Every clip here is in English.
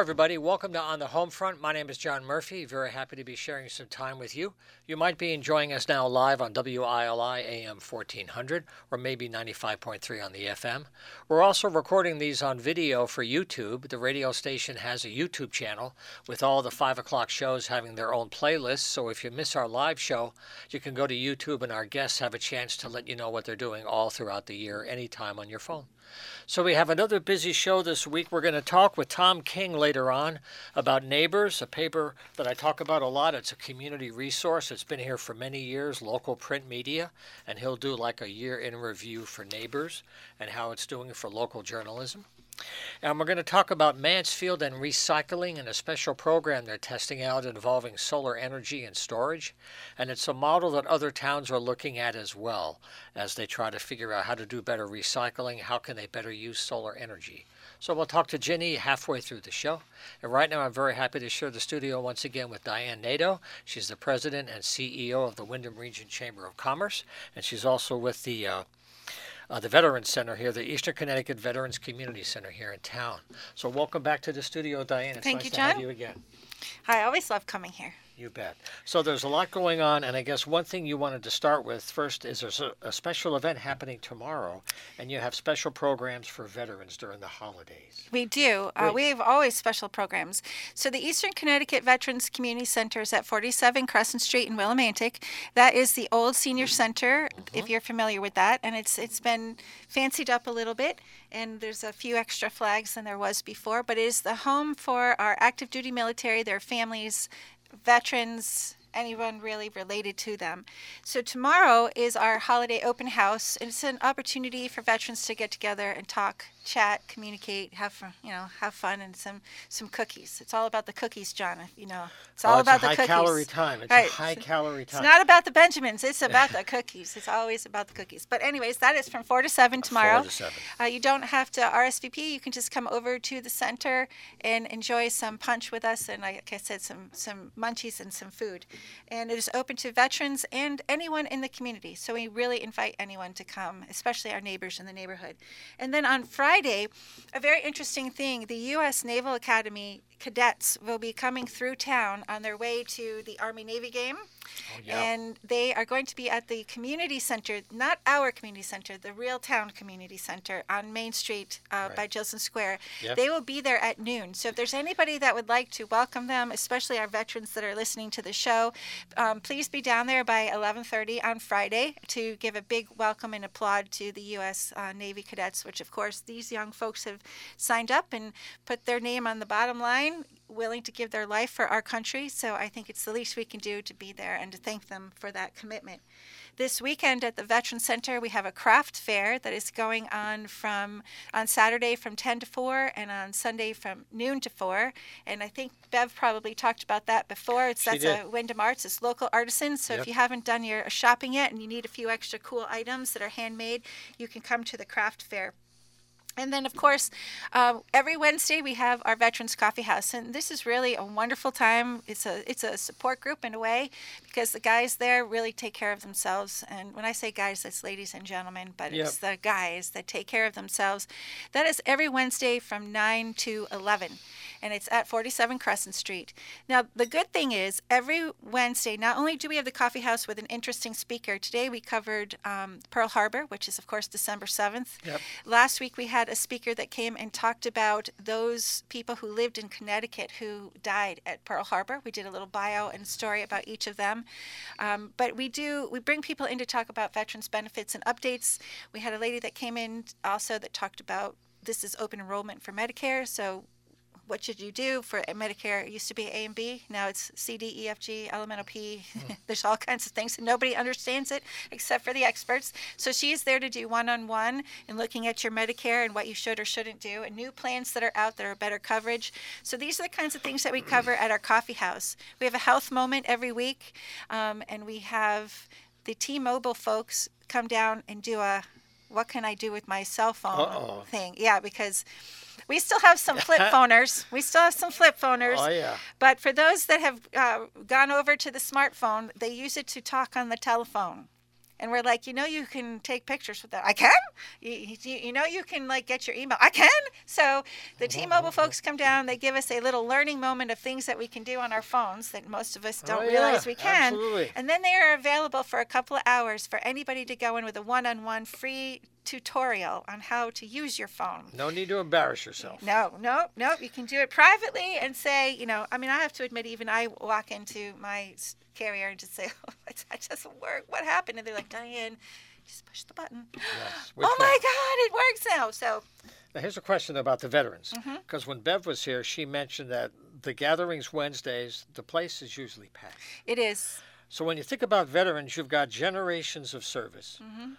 everybody. Welcome to On the Home Front. My name is John Murphy. Very happy to be sharing some time with you. You might be enjoying us now live on WILI AM 1400 or maybe 95.3 on the FM. We're also recording these on video for YouTube. The radio station has a YouTube channel with all the 5 o'clock shows having their own playlists. So if you miss our live show, you can go to YouTube and our guests have a chance to let you know what they're doing all throughout the year, anytime on your phone. So we have another busy show this week. We're going to talk with Tom King later on about Neighbors, a paper that I talk about a lot. It's a community resource. It's been here for many years, local print media, and he'll do like a year in review for Neighbors and how it's doing for local journalism. And we're going to talk about Mansfield and recycling and a special program they're testing out involving solar energy and storage. And it's a model that other towns are looking at as well as they try to figure out how to do better recycling, how can they better use solar energy. So we'll talk to Ginny halfway through the show. And right now, I'm very happy to share the studio once again with Diane Nadeau. She's the president and CEO of the Windham Region Chamber of Commerce, and she's also with the uh, uh, the Veterans Center here, the Eastern Connecticut Veterans Community Center here in town. So welcome back to the studio, Diane. It's Thank nice you, to John. have you again. Hi, I always love coming here. You bet. So there's a lot going on, and I guess one thing you wanted to start with first is there's a, a special event happening tomorrow, and you have special programs for veterans during the holidays. We do. Uh, we have always special programs. So the Eastern Connecticut Veterans Community Center is at 47 Crescent Street in Willimantic. That is the old senior center, if you're familiar with that, and it's it's been fancied up a little bit. And there's a few extra flags than there was before, but it is the home for our active duty military, their families, veterans, anyone really related to them. So tomorrow is our holiday open house. and It's an opportunity for veterans to get together and talk, chat, communicate, have fun, you know, have fun and some some cookies. It's all about the cookies, John. You know, it's all Oh, about it's a the high cookies. calorie time. It's Right. a high calorie time. It's not about the Benjamins. It's about the cookies. It's always about the cookies. But anyways, that is from four to seven tomorrow. Four to seven. Uh, you don't have to RSVP. You can just come over to the center and enjoy some punch with us, and like I said, some some munchies and some food. And it is open to veterans and anyone in the community. So we really invite anyone to come, especially our neighbors in the neighborhood. And then on Friday, a very interesting thing: the U.S. Naval Academy cadets will be coming through town on their way to the Army Navy game. Oh, yeah. And they are going to be at the community center, not our community center, the Real Town Community Center on Main Street uh, by Right. Jillson Square. Yep. They will be there at noon. So if there's anybody that would like to welcome them, especially our veterans that are listening to the show, um, please be down there by 11:30 on Friday to give a big welcome and applaud to the U.S. Uh, Navy cadets, which of course these young folks have signed up and put their name on the bottom line willing to give their life for our country. So I think it's the least we can do to be there and to thank them for that commitment. This weekend at the Veteran Center, we have a craft fair that is going on from on Saturday from 10 to 4 and on Sunday from noon to 4. And I think Bev probably talked about that before. It's She that's did. a Windham Arts. It's local artisans. So Yep. if you haven't done your shopping yet and you need a few extra cool items that are handmade, you can come to the craft fair. And then, of course, uh, every Wednesday we have our Veterans Coffee House, and this is really a wonderful time. It's a it's a support group in a way because the guys there really take care of themselves. And when I say guys, that's ladies and gentlemen, but it's the guys that take care of themselves. That is every Wednesday from nine to eleven, and it's at 47 Crescent Street. Now, the good thing is every Wednesday, not only do we have the coffee house with an interesting speaker. Today we covered um, Pearl Harbor, which is of course December 7th. Yep. Last week we had a speaker that came and talked about those people who lived in Connecticut who died at Pearl Harbor. We did a little bio and story about each of them. Um, but we do we bring people in to talk about veterans benefits and updates. We had a lady that came in also that talked about this is open enrollment for Medicare, so what should you do for Medicare? It used to be A and B. Now it's C, D, E, F, G, elemental P. There's all kinds of things, and nobody understands it except for the experts. So she's there to do one-on-one and looking at your Medicare and what you should or shouldn't do, and new plans that are out that are better coverage. So these are the kinds of things that we cover at our coffee house. We have a health moment every week, um, and we have the T-Mobile folks come down and do a what can I do with my cell phone Uh-oh. thing. Yeah, because we still have some flip phoners. We still have some flip phoners. Oh, yeah. But for those that have uh, gone over to the smartphone, they use it to talk on the telephone. And we're like, you know, you can take pictures with that. I can. You, you, you know, you can like get your email. I can. So the oh, T-Mobile folks come down. They give us a little learning moment of things that we can do on our phones that most of us oh, don't Oh, realize yeah, we can. absolutely. And then they are available for a couple of hours for anybody to go in with a one-on-one free tutorial on how to use your phone. No need to embarrass yourself. No, no, no. You can do it privately and say, you know, I mean, I have to admit, even I walk into my carrier and just say, oh, it doesn't work. What happened? And they're like, Diane, just push the button. Yes. Which oh my one? God, it works now. So, Now, here's a question about the veterans. Mm-hmm. Because when Bev was here, she mentioned that the gatherings Wednesdays, the place is usually packed. it is. So when you think about veterans, you've got generations of service. Mm-hmm.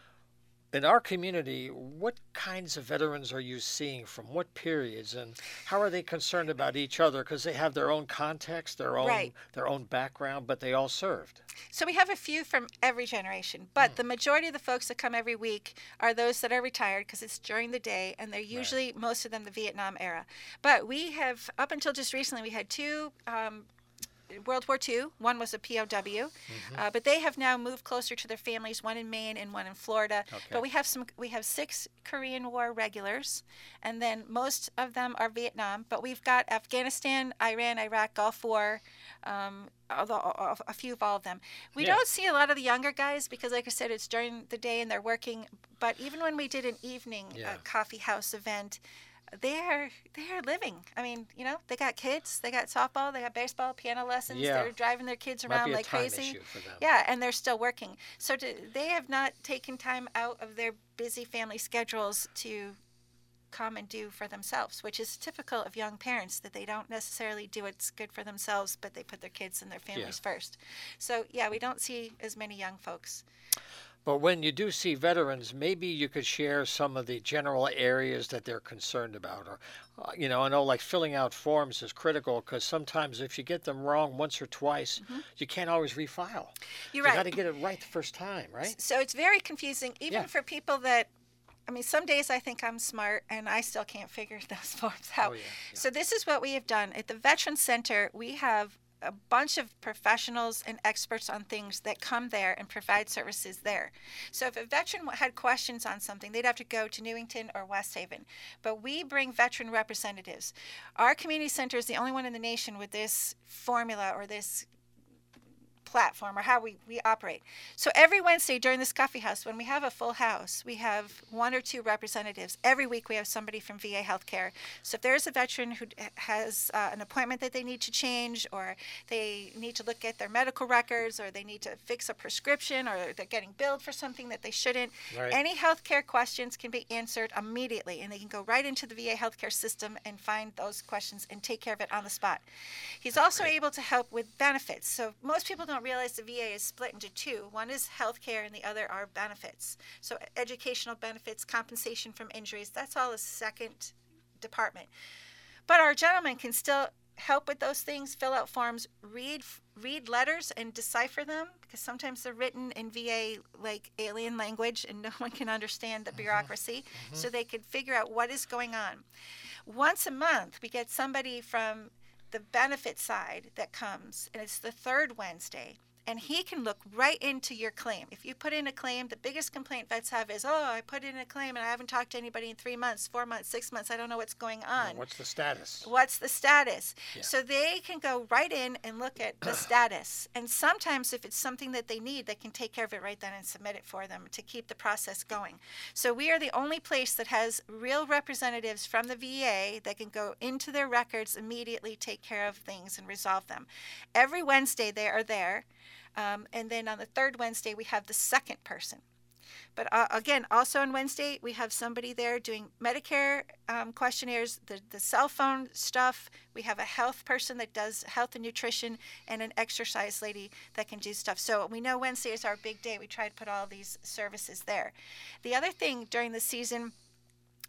In our community, what kinds of veterans are you seeing from what periods, and how are they concerned about each other? Because they have their own context, their own Right. their own background, but they all served. So we have a few from every generation, but the majority of the folks that come every week are those that are retired because it's during the day, and they're usually most of them the Vietnam era. But we have up until just recently, we had two. Um, World War II. One was a POW, uh, but they have now moved closer to their families. One in Maine and one in Florida. Okay. But we have some. We have six Korean War regulars, and then most of them are Vietnam. But we've got Afghanistan, Iran, Iraq, Gulf War, um, although a, a few of all of them. We Yeah. don't see a lot of the younger guys because, like I said, it's during the day and they're working. But even when we did an evening Yeah. uh, coffee house event, they are they are living. I mean, you know, they got kids, they got softball, they got baseball, piano lessons. Yeah. They're driving their kids around be a like time crazy. issue for them. Yeah, and they're still working. So to, they have not taken time out of their busy family schedules to come and do for themselves, which is typical of young parents that they don't necessarily do what's good for themselves, but they put their kids and their families first. So yeah, we don't see as many young folks. But when you do see veterans, maybe you could share some of the general areas that they're concerned about. Or, uh, you know, I know like filling out forms is critical because sometimes if you get them wrong once or twice, you can't always refile. Mm-hmm. You're you right. got to get it right the first time, right? So it's very confusing, even Yeah. for people that. I mean, some days I think I'm smart and I still can't figure those forms out. Oh, yeah, yeah. So this is what we have done at the Veteran Center. We have a bunch of professionals and experts on things that come there and provide services there. So if a veteran had questions on something, they'd have to go to Newington or West Haven. But we bring veteran representatives. Our community center is the only one in the nation with this formula or this platform or how we, we operate. So every Wednesday during this coffee house, when we have a full house, we have one or two representatives. Every week we have somebody from VA Healthcare. So if there's a veteran who has uh, an appointment that they need to change, or they need to look at their medical records, or they need to fix a prescription, or they're getting billed for something that they shouldn't, Right. any healthcare questions can be answered immediately, and they can go right into the VA healthcare system and find those questions and take care of it on the spot. He's also able to help with benefits. So most people don't realize the VA is split into two. One is healthcare, and the other are benefits. So educational benefits, compensation from injuries. That's all a second department. But our gentlemen can still help with those things, fill out forms, read read letters and decipher them because sometimes they're written in VA like alien language and no one can understand the mm-hmm. bureaucracy. So mm-hmm. they could figure out what is going on. Once a month, we get somebody from the benefit side that comes, and it's the third Wednesday. And he can look right into your claim. If you put in a claim, the biggest complaint vets have is, oh, I put in a claim and I haven't talked to anybody in three months, four months, six months. I don't know what's going on. What's the status? What's the status? Yeah. So they can go right in and look at the status. And sometimes, if it's something that they need, they can take care of it right then and submit it for them to keep the process going. So we are the only place that has real representatives from the VA that can go into their records immediately, take care of things, and resolve them. Every Wednesday, they are there. Um, and then on the third Wednesday, we have the second person. But uh, again, also on Wednesday, we have somebody there doing Medicare um, questionnaires, the, the cell phone stuff. We have a health person that does health and nutrition, and an exercise lady that can do stuff. So we know Wednesday is our big day. We try to put all these services there. The other thing during the season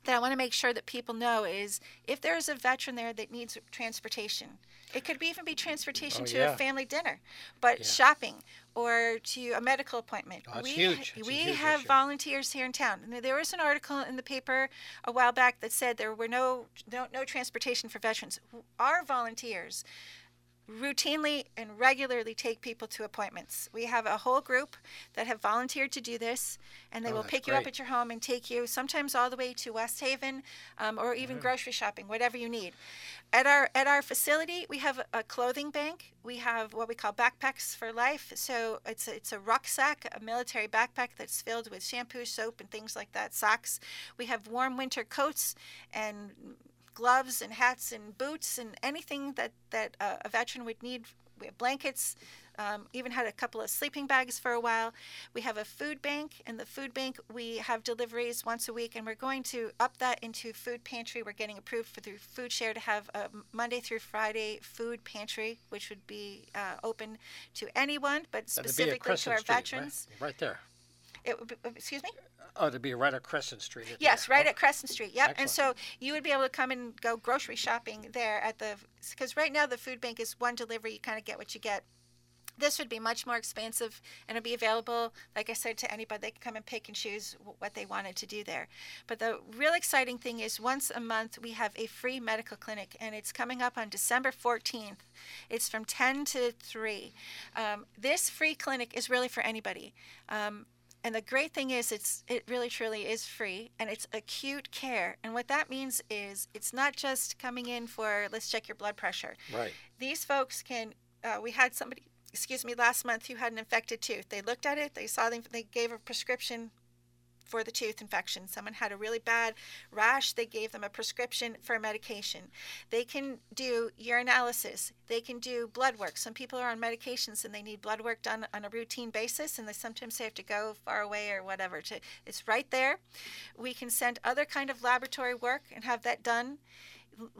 that I want to make sure that people know is if there is a veteran there that needs transportation, it could be even be transportation Oh, to yeah. a family dinner, but Yeah. shopping or to a medical appointment. Oh, we huge. We huge have issue. volunteers here in town. And there was an article in the paper a while back that said there were no no, no transportation for veterans. Our volunteers routinely and regularly take people to appointments. We have a whole group that have volunteered to do this, and they Oh, will pick you up at your home and take you sometimes all the way to West Haven, um, or even Mm-hmm. grocery shopping, whatever you need. At our at our facility, we have a clothing bank. We have what we call backpacks for life. So it's a, it's a rucksack, a military backpack that's filled with shampoo, soap, and things like that. Socks. We have warm winter coats and gloves and hats and boots and anything that that uh, a veteran would need. We have blankets. Um, even had a couple of sleeping bags for a while. We have a food bank. and the food bank, we have deliveries once a week, and we're going to up that into food pantry. We're getting approved for the food share to have a Monday through Friday food pantry, which would be uh, open to anyone, but That'd be at specifically to our Street, right? veterans. Right, there. It would be, excuse me. Oh, to be right at Crescent Street. Yes, right oh, at Crescent Street. Yep. And so you would be able to come and go grocery shopping there at the because right now the food bank is one delivery. You kind of get what you get. This would be much more expansive and it'll be available, like I said, to anybody. They can come and pick and choose what they wanted to do there. But the real exciting thing is once a month we have a free medical clinic, and it's coming up on December 14th. It's from 10 to 3. Um, this free clinic is really for anybody. Um, and the great thing is, it's it really truly is free, and it's acute care. And what that means is, it's not just coming in for let's check your blood pressure. Right. These folks can. Uh, we had somebody, excuse me, last month who had an infected tooth. They looked at it. They saw them. They gave a prescription for the tooth infection. Someone had a really bad rash. They gave them a prescription for medication. They can do urinalysis. They can do blood work. Some people are on medications and they need blood work done on a routine basis, and they sometimes they have to go far away or whatever. To it's right there. We can send other kind of laboratory work and have that done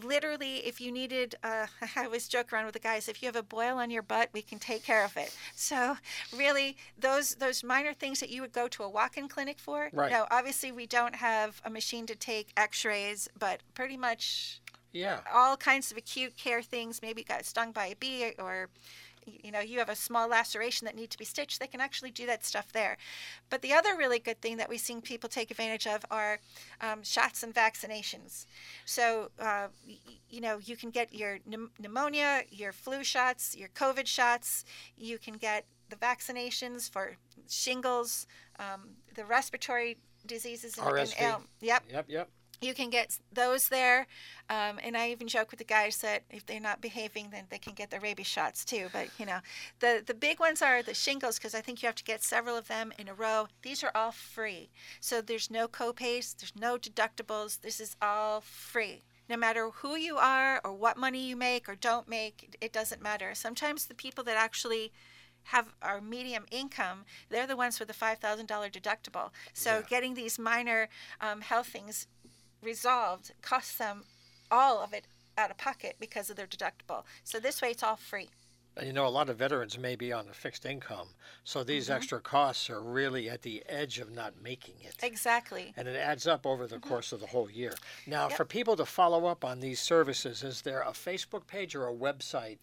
literally if you needed uh, i always joke around with the guys if you have a boil on your butt we can take care of it so really those those minor things that you would go to a walk-in clinic for Right. now obviously we don't have a machine to take x-rays but pretty much Yeah. all kinds of acute care things maybe got stung by a bee or you know you have a small laceration that needs to be stitched they can actually do that stuff there but the other really good thing that we've seen people take advantage of are um, shots and vaccinations so uh, y- you know you can get your pneumonia your flu shots your covid shots you can get the vaccinations for shingles um, the respiratory diseases and, and RSV. ail- yep Yep. Yep. You can get those there. Um, and I even joke with the guys that if they're not behaving, then they can get their rabies shots too. But you know, the the big ones are the shingles because I think you have to get several of them in a row. These are all free, so there's no copays, there's no deductibles. This is all free. No matter who you are or what money you make or don't make, it doesn't matter. Sometimes the people that actually have our medium income, they're the ones with the five thousand dollar deductible. So Yeah. getting these minor um, health things resolved costs them all of it out of pocket because of their deductible. So this way, it's all free. You know, a lot of veterans may be on a fixed income, so these Mm-hmm. extra costs are really at the edge of not making it. Exactly. And it adds up over the course of the whole year. Now, Yep. for people to follow up on these services, is there a Facebook page or a website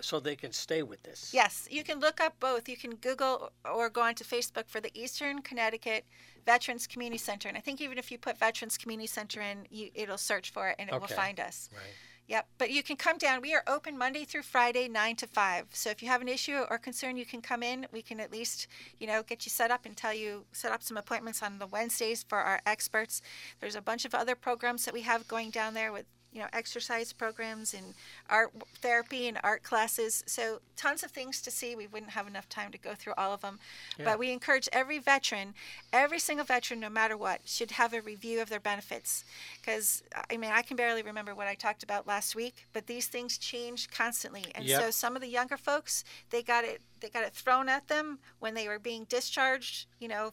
so they can stay with this? Yes, you can look up both. You can Google or go onto Facebook for the Eastern Connecticut Veterans Community Center. And I think even if you put Veterans Community Center in, you, it'll search for it and it will find us. Right. Yep, but you can come down. We are open Monday through Friday, nine to five. So if you have an issue or concern, you can come in. We can at least, you know, get you set up and tell you set up some appointments on the Wednesdays for our experts. There's a bunch of other programs that we have going down there with, you know, exercise programs and art therapy and art classes. So tons of things to see. We wouldn't have enough time to go through all of them. Yeah. But we encourage every veteran, every single veteran, no matter what, should have a review of their benefits. Because I mean, I can barely remember what I talked about last week, but these things change constantly. And Yep. so some of the younger folks, they got it, they got it thrown at them when they were being discharged. You know,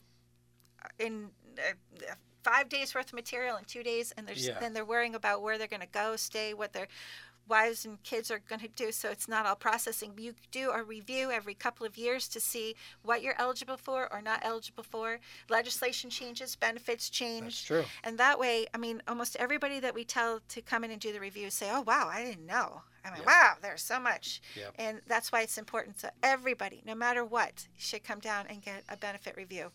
in uh, five days worth of material in two days, and there's Yeah. then they're worrying about where they're going to go, stay, what their wives and kids are going to do. So it's not all processing. You do a review every couple of years to see what you're eligible for or not eligible for. Legislation changes, benefits change. That's true. And that way, I mean, almost everybody that we tell to come in and do the review say, "Oh, wow, I didn't know." I mean, Yeah. wow, there's so much. Yep. And that's why it's important. So everybody, no matter what, should come down and get a benefit review.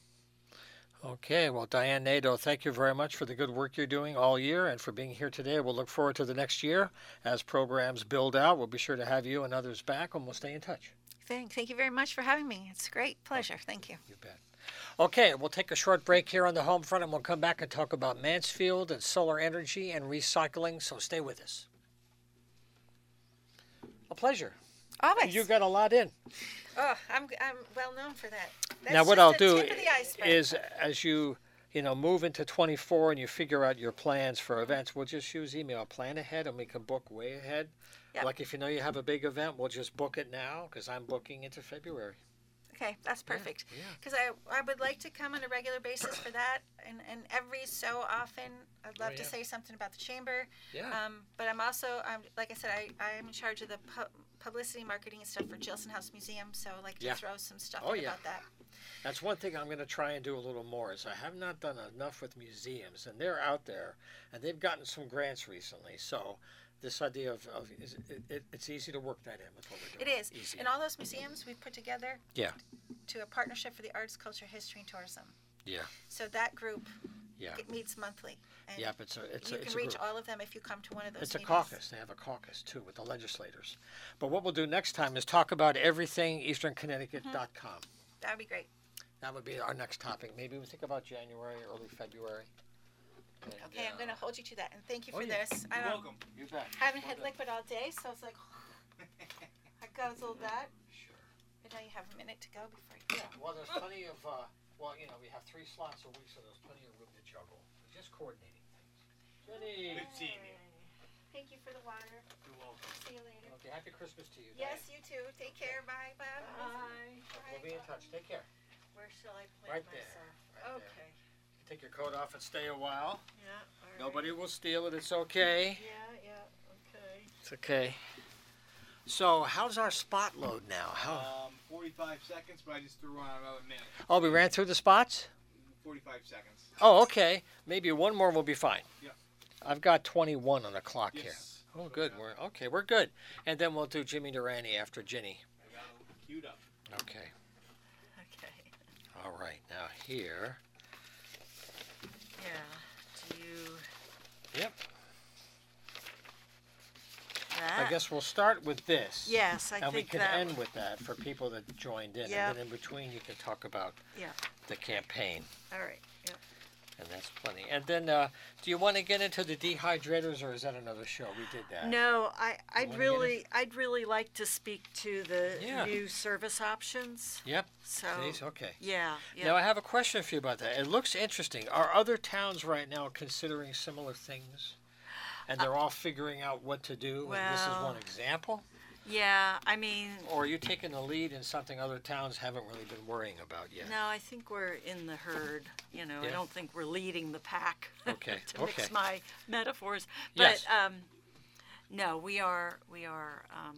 Okay, well, Diane Nadeau, thank you very much for the good work you're doing all year and for being here today. We'll look forward to the next year as programs build out. We'll be sure to have you and others back, and we'll stay in touch. Thank, thank you very much for having me. It's a great oh, pleasure. Thank you. You bet. Okay, we'll take a short break here on the home front and we'll come back and talk about Mansfield and solar energy and recycling, so stay with us. A pleasure. Always. You got a lot in. Oh, I'm, I'm well known for that. That's now, what I'll do tip of the iceberg. is as you you know move into 24 and you figure out your plans for mm-hmm. events, we'll just use email. Plan ahead and we can book way ahead. Yep. Like if you know you have a big event, we'll just book it now because I'm booking into February. Okay, that's perfect. yeah. Because I, I would like to come on a regular basis for that, and, and every so often I'd love Oh, to say something about the chamber. Yeah. Um, but I'm also, I'm, like I said, I, I'm in charge of the pu- publicity, marketing, and stuff for Jillson House Museum. So I'd like to Yeah. throw some stuff Oh, yeah. about that. That's one thing I'm going to try and do a little more. Is I have not done enough with museums, and they're out there, and they've gotten some grants recently. So this idea of, of is, it, it, it's easy to work that in with what we're doing. is. easy. And all those museums we've put together Yeah. to a partnership for the arts, culture, history, and tourism. Yeah. So that group Yeah. it meets monthly. And Yep. It's a it's you a, it's can a reach group. all of them if you come to one of those It's a caucus. They have a caucus too with the legislators. But what we'll do next time is talk about everything EasternConnecticut.com. Mm-hmm. That would be great. That would be our next topic. Maybe we think about January, early February. And, Okay, I'm uh, going to hold you to that. And thank you oh, for yeah. this. I You're don't, welcome. You bet. I haven't had Well done. liquid all day, so it's like I guzzle that. Sure. And now you have a minute to go before you. Yeah. Well, there's plenty of. Uh, well, you know, we have three slots a week, so there's plenty of room to juggle. We're just coordinating things. Jenny. Good seeing you. Thank you for the water. You're welcome. See you later. Okay. Happy Christmas to you. Yes, you too. Take care. Bye. Bye. Hi. We'll be in touch. Take care. Where shall I Right plant there. myself? Right there. okay. Take your coat off and stay a while. Yeah. all right. Nobody will steal it. It's okay. Yeah. Yeah. Okay. It's okay. So, how's our spot load now? How? Um, 45 seconds, but I just threw on another minute. Oh, we ran through the spots. 45 seconds. Oh, okay. Maybe one more will be fine. Yep. I've got 21 on the clock here. Yes. Oh, good. We're okay. We're good. And then we'll do Jimmy Durante after Ginny. I got it queued up. Okay. Okay. All right. Now here. Yeah. Do you? Yep. That? I guess we'll start with this. Yes, I and we think can that. end with that for people that joined in. Yep. And then in between, you can talk about Yeah. the campaign. All right. And that's plenty. And then, uh, do you want to get into the dehydrators, or is that another show? We did that. No, I, I'd really, I'd really like to speak to the Yeah. new service options. Yep. So. Please. Okay. Yeah. Yeah. Now I have a question for you about that. It looks interesting. Are other towns right now considering similar things? And they're all figuring out what to do, and this is one example? Yeah. I mean, Or are you taking the lead in something other towns haven't really been worrying about yet? no, I think we're in the herd. You know, Yeah. I don't think we're leading the pack. Okay, to mix my metaphors, but Yes. um, no, we are. We are. Um,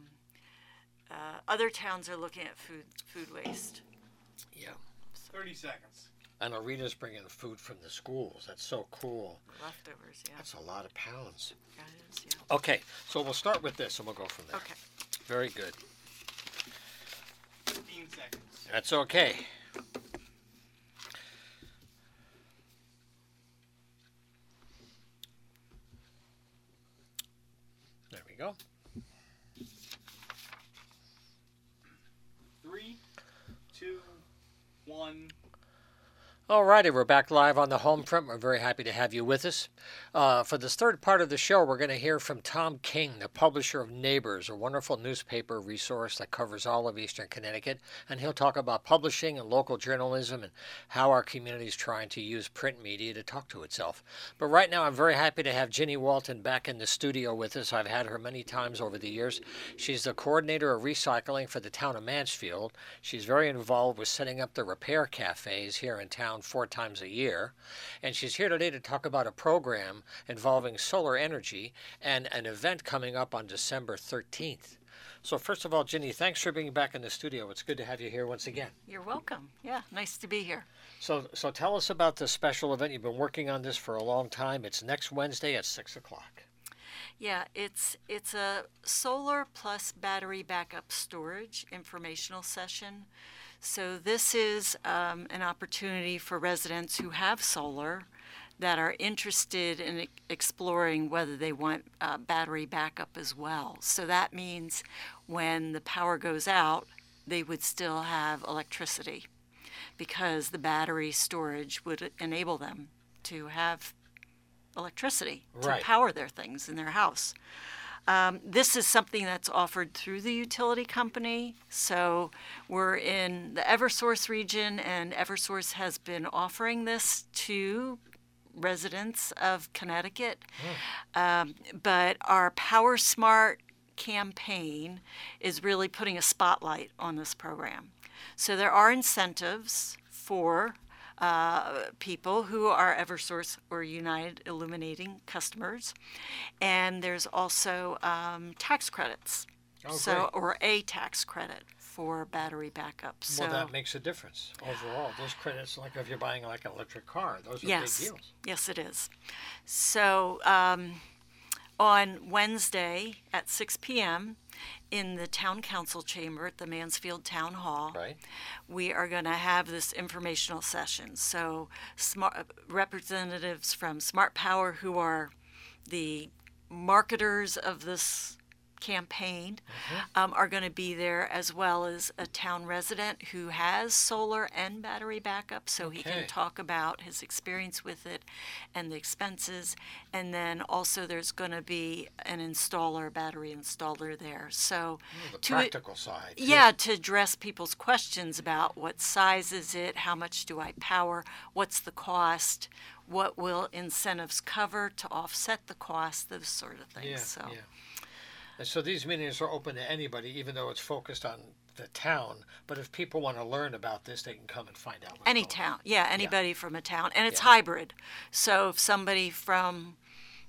uh, other towns are looking at food food waste. Yeah. 30 seconds. And Arita's bringing food from the schools. That's so cool. Leftovers, yeah. That's a lot of pounds. That is, yeah. Okay, so we'll start with this and we'll go from there. Okay. Very good. 15 seconds. That's okay. There we go. Three, two, one. Alrighty, we're back live on the home front. We're very happy to have you with us. Uh, for this third part of the show, we're going to hear from Tom King, the publisher of Neighbors, a wonderful newspaper resource that covers all of Eastern Connecticut. And he'll talk about publishing and local journalism and how our community is trying to use print media to talk to itself. But right now, I'm very happy to have Ginny Walton back in the studio with us. I've had her many times over the years. She's the coordinator of recycling for the town of Mansfield. She's very involved with setting up the repair cafes here in town four times a year. And she's here today to talk about a program involving solar energy and an event coming up on December 13th. So, first of all, Ginny, thanks for being back in the studio. It's good to have you here once again. You're welcome. Yeah, nice to be here. So, so tell us about the special event. You've been working on this for a long time. It's next Wednesday at 6 o'clock. Yeah, it's it's a solar plus battery backup storage informational session. So this is um, an opportunity for residents who have solar that are interested in e- exploring whether they want uh, battery backup as well. So that means when the power goes out, they would still have electricity because the battery storage would enable them to have electricity to power their things in their house. Um, this is something that's offered through the utility company. So we're in the Eversource region, and Eversource has been offering this to residents of Connecticut. Um, but our Power Smart campaign is really putting a spotlight on this program. So there are incentives for uh, people who are Eversource or United Illuminating customers, and there's also um, tax credits. Oh, so, or a tax credit for battery backup. So, Well, that makes a difference overall. Those credits, like if you're buying like an electric car, those are yes, big deals. yes, it is. So, um, on Wednesday at 6 p.m. in the town council chamber at the Mansfield Town Hall, Right. we are going to have this informational session. So, smart representatives from Smart Power, who are the marketers of this campaign, um, are going to be there, as well as a town resident who has solar and battery backup, so he Okay. can talk about his experience with it and the expenses. And then also, there's going to be an installer, battery installer there. So, The to- practical side. too. yeah, to address people's questions about what size is it, how much do I power, what's the cost, what will incentives cover to offset the cost, those sort of things. Yeah, so yeah. And so these meetings are open to anybody, even though it's focused on the town. But if people want to learn about this, they can come and find out. What's any going town, yeah, anybody from a town, and it's Yeah. hybrid. So if somebody from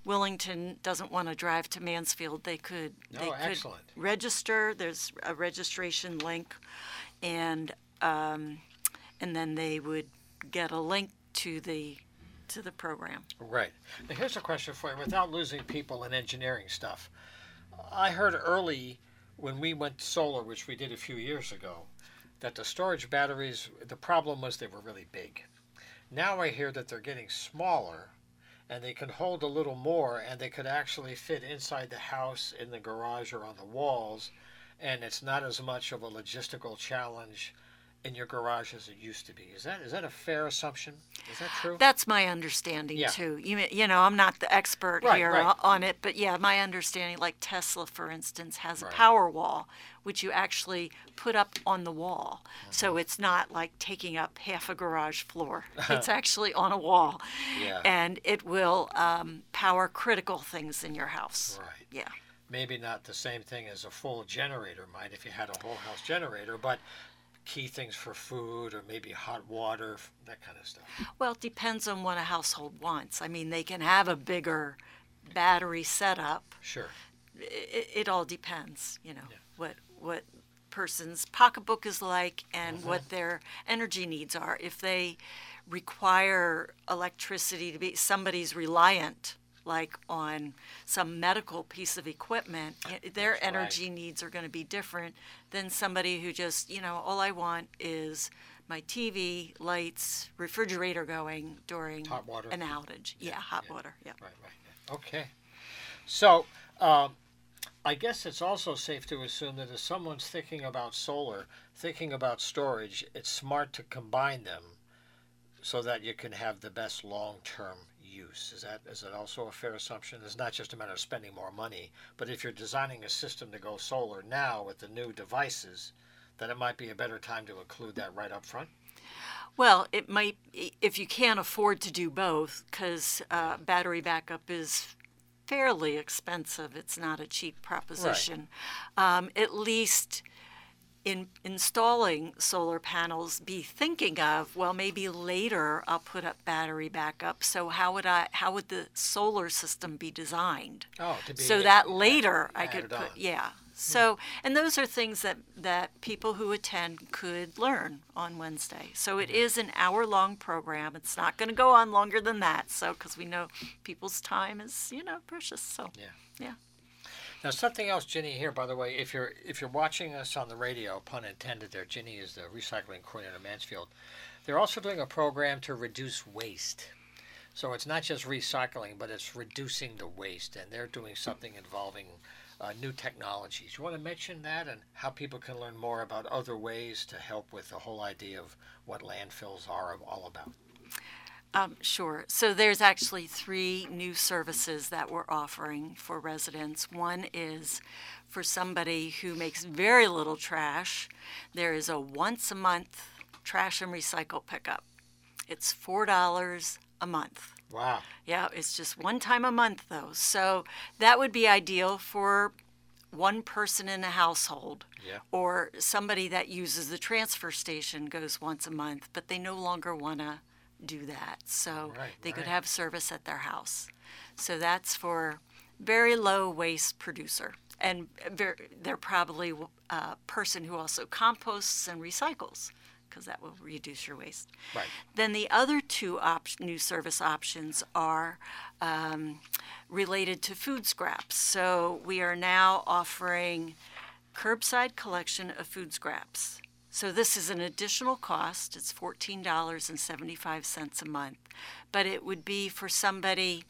Willington doesn't want to drive to Mansfield, they could they Oh, could excellent. register. There's a registration link, and um, and then they would get a link to the to the program. on. Right. Now, here's a question for you without losing people in engineering stuff. I heard early when we went solar, which we did a few years ago, that the storage batteries, the problem was they were really big. Now I hear that they're getting smaller and they can hold a little more and they could actually fit inside the house, in the garage, or on the walls. And it's not as much of a logistical challenge in your garage as it used to be. Is that is that a fair assumption? Is that true? That's my understanding Yeah. too. You you know, I'm not the expert Right, here right. on it, but yeah, my understanding, like Tesla, for instance, has Right. a power wall, which you actually put up on the wall. So Uh-huh. it's not like taking up half a garage floor. it's actually on a wall, Yeah. and it will um, power critical things in your house. Right. Yeah. maybe not the same thing as a full generator might if you had a whole house generator, but key things for food or maybe hot water, that kind of stuff. Well, it depends on what a household wants. I mean, they can have a bigger battery setup. Sure. it, it all depends, you know, what what person's pocketbook is like and mm-hmm. what their energy needs are. If they require electricity to be somebody's reliant like on some medical piece of equipment, their That's right. energy needs are going to be different than somebody who just, you know, all I want is my TV, lights, refrigerator going during Hot water. an outage. Yeah, hot yeah. water. Yeah. Right, right. yeah. Okay. So, um, I guess it's also safe to assume that if someone's thinking about solar, thinking about storage, it's smart to combine them so that you can have the best long-term use. Is that is that also a fair assumption? It's not just a matter of spending more money, but if you're designing a system to go solar now with the new devices, then it might be a better time to include that right up front. Well, it might, if you can't afford to do both, because uh, battery backup is fairly expensive. It's not a cheap proposition. Um, at least in installing solar panels, be thinking of well, maybe later I'll put up battery backup. So how would I? How would the solar system be designed? Oh, to be so that later I could put on. yeah hmm. so and those are things that that people who attend could learn on wednesday so it hmm. is an hour long program it's not going to go on longer than that so because we know people's time is you know precious so Yeah. yeah Now something else, Ginny. Here, by the way, if you're if you're watching us on the radio, pun intended, there, Ginny is the recycling coordinator in Mansfield. They're also doing a program to reduce waste. So it's not just recycling, but it's reducing the waste, and they're doing something involving uh, new technologies. You want to mention that and how people can learn more about other ways to help with the whole idea of what landfills are all about. Um, sure. So there's actually three new services that we're offering for residents. One is for somebody who makes very little trash. There is a once a month trash and recycle pickup. It's four dollars a month. Wow. Yeah, it's just one time a month though. So that would be ideal for one person in a household Yeah. or somebody that uses the transfer station goes once a month, but they no longer want to do that. So Right, they could have service at their house. So that's for very low waste producer. And ver- they're probably a person who also composts and recycles because that will reduce your waste. Right. Then the other two op- new service options are um, related to food scraps. So we are now offering curbside collection of food scraps. So this is an additional cost. It's $14.75 a month. But it would be for somebody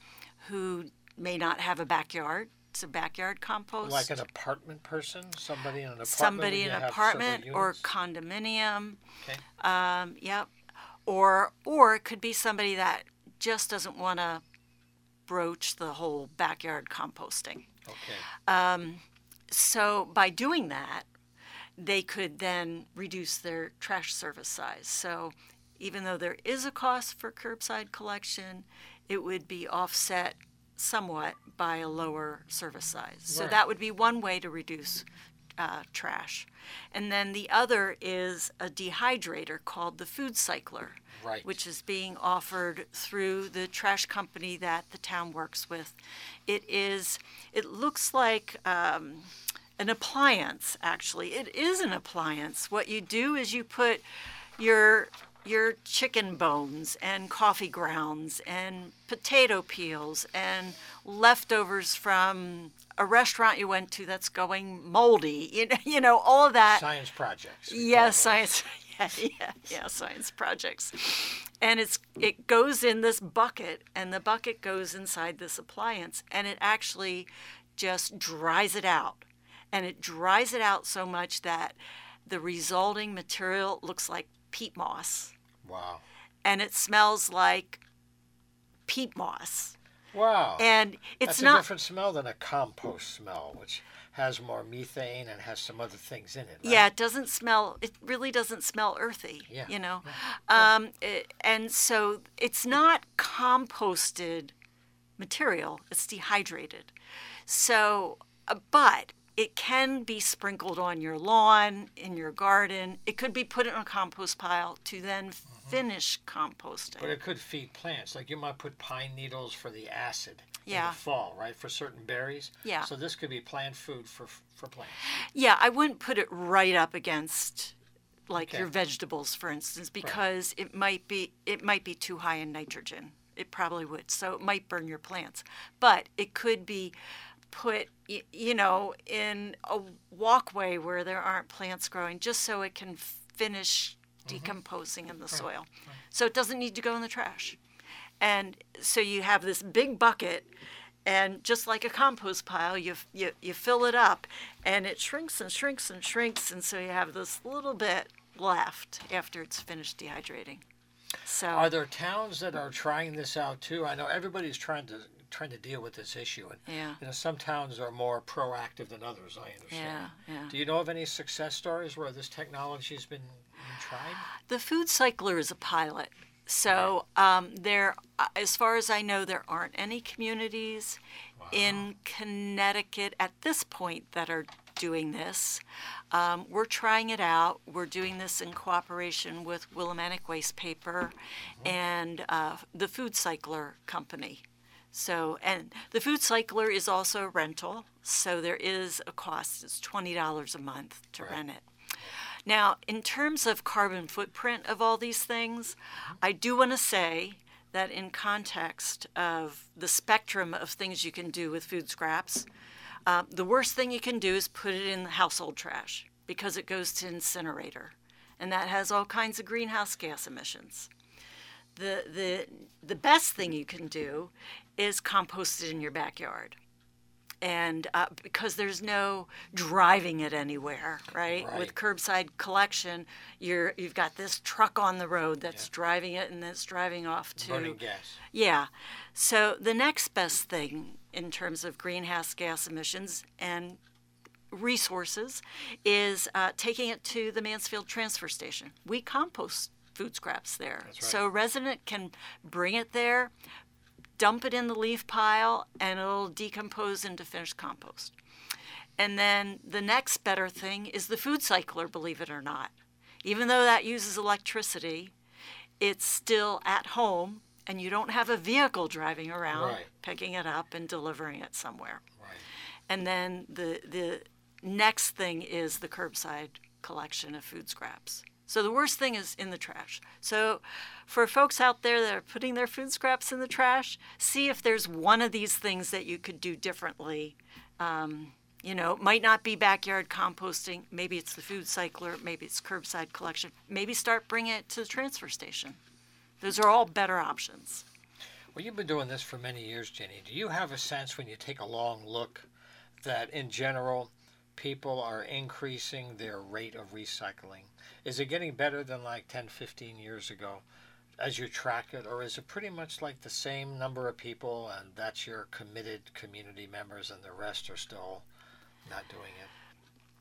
who may not have a backyard. It's a backyard compost. Like an apartment person, somebody in an apartment. somebody in an apartment or condominium. Okay. Um, yep. Or or it could be somebody that just doesn't want to broach the whole backyard composting. Okay. So by doing that, they could then reduce their trash service size. So even though there is a cost for curbside collection, it would be offset somewhat by a lower service size. So that would be one way to reduce uh, trash. And then the other is a dehydrator called the Food Cycler, Right. which is being offered through the trash company that the town works with. It is, it looks like um, an appliance, actually. It is an appliance. What you do is you put your your chicken bones and coffee grounds and potato peels and leftovers from a restaurant you went to that's going moldy. You know, you know all of that. Science projects. yes science. Yeah, yeah, yeah, science projects. And it's it goes in this bucket, and the bucket goes inside this appliance, and it actually just dries it out, and it dries it out so much that the resulting material looks like peat moss, Wow. and it smells like peat moss, Wow. and it's That's not. a different smell than a compost smell, which has more methane and has some other things in it. right? Yeah, it doesn't smell. It really doesn't smell earthy. Yeah, You know, um, it- and so it's not composted material. It's dehydrated. So, uh, but it can be sprinkled on your lawn, in your garden. It could be put in a compost pile to then mm-hmm. finish composting. But it could feed plants. Like you might put pine needles for the acid in Yeah. the fall, right? For certain berries. Yeah. So this could be plant food for for plants. Yeah, I wouldn't put it right up against like your Okay. vegetables, for instance, because it might be it might be too high in nitrogen. It probably would, so it might burn your plants. But it could be put, you know, in a walkway where there aren't plants growing, just so it can finish mm-hmm. decomposing in the soil. So it doesn't need to go in the trash. And so you have this big bucket, and just like a compost pile, you, you, you fill it up, and it shrinks and shrinks and shrinks, and so you have this little bit left after it's finished dehydrating. So Are there towns that are trying this out too? I know everybody's trying to trying to deal with this issue, and Yeah. you know some towns are more proactive than others. I understand. Yeah, yeah. Do you know of any success stories where this technology has been, been tried? The food cycler is a pilot. So um, there, uh, as far as I know, there aren't any communities in Connecticut at this point that are doing this. Um, we're trying it out. We're doing this in cooperation with Willimantic Waste Paper and uh, the Food Cycler Company. So, and the Food Cycler is also a rental, so there is a cost. It's twenty dollars a month to Right. rent it. Now, in terms of carbon footprint of all these things, I do want to say that in context of the spectrum of things you can do with food scraps, Uh, the worst thing you can do is put it in the household trash because it goes to incinerator, and that has all kinds of greenhouse gas emissions. The, the, the best thing you can do is composted in your backyard. And uh, because there's no driving it anywhere, right? Right. With curbside collection, you're you've got this truck on the road that's driving it and that's driving off to Burning gas. yeah. So the next best thing in terms of greenhouse gas emissions and resources is uh, taking it to the Mansfield transfer station. We compost food scraps there. right. So a resident can bring it there, dump it in the leaf pile, and it'll decompose into finished compost. And then the next better thing is the food cycler, believe it or not. Even though that uses electricity, it's still at home and you don't have a vehicle driving around Right. picking it up and delivering it somewhere. Right. And then the the next thing is the curbside collection of food scraps. So the worst thing is in the trash. So for folks out there that are putting their food scraps in the trash, see if there's one of these things that you could do differently. Um, you know, it might not be backyard composting. Maybe it's the food cycler. Maybe it's curbside collection. Maybe start bringing it to the transfer station. Those are all better options. Well, you've been doing this for many years, Ginny. Do you have a sense when you take a long look that in general people are increasing their rate of recycling? Is it getting better than like 10, 15 years ago as you track it, or is it pretty much like the same number of people and that's your committed community members and the rest are still not doing it?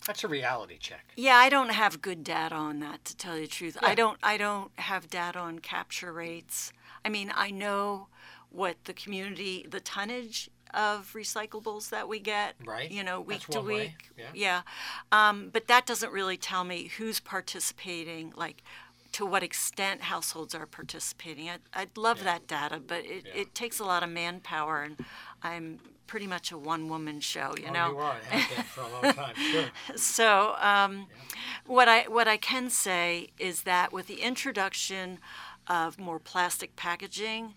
That's a reality check. Yeah, I don't have good data on that to tell you the truth. Yeah. I don't I don't have data on capture rates. I mean, I know what the community the tonnage of recyclables that we get, Right. You know, week to one way, week. yeah. Um, but that doesn't really tell me who's participating, like to what extent households are participating. I'd, I'd love Yeah. that data, but it, Yeah. it takes a lot of manpower, and I'm pretty much a one woman show, you oh, know? you are. for a long time. Sure. So, um, what I what I can say is that with the introduction of more plastic packaging,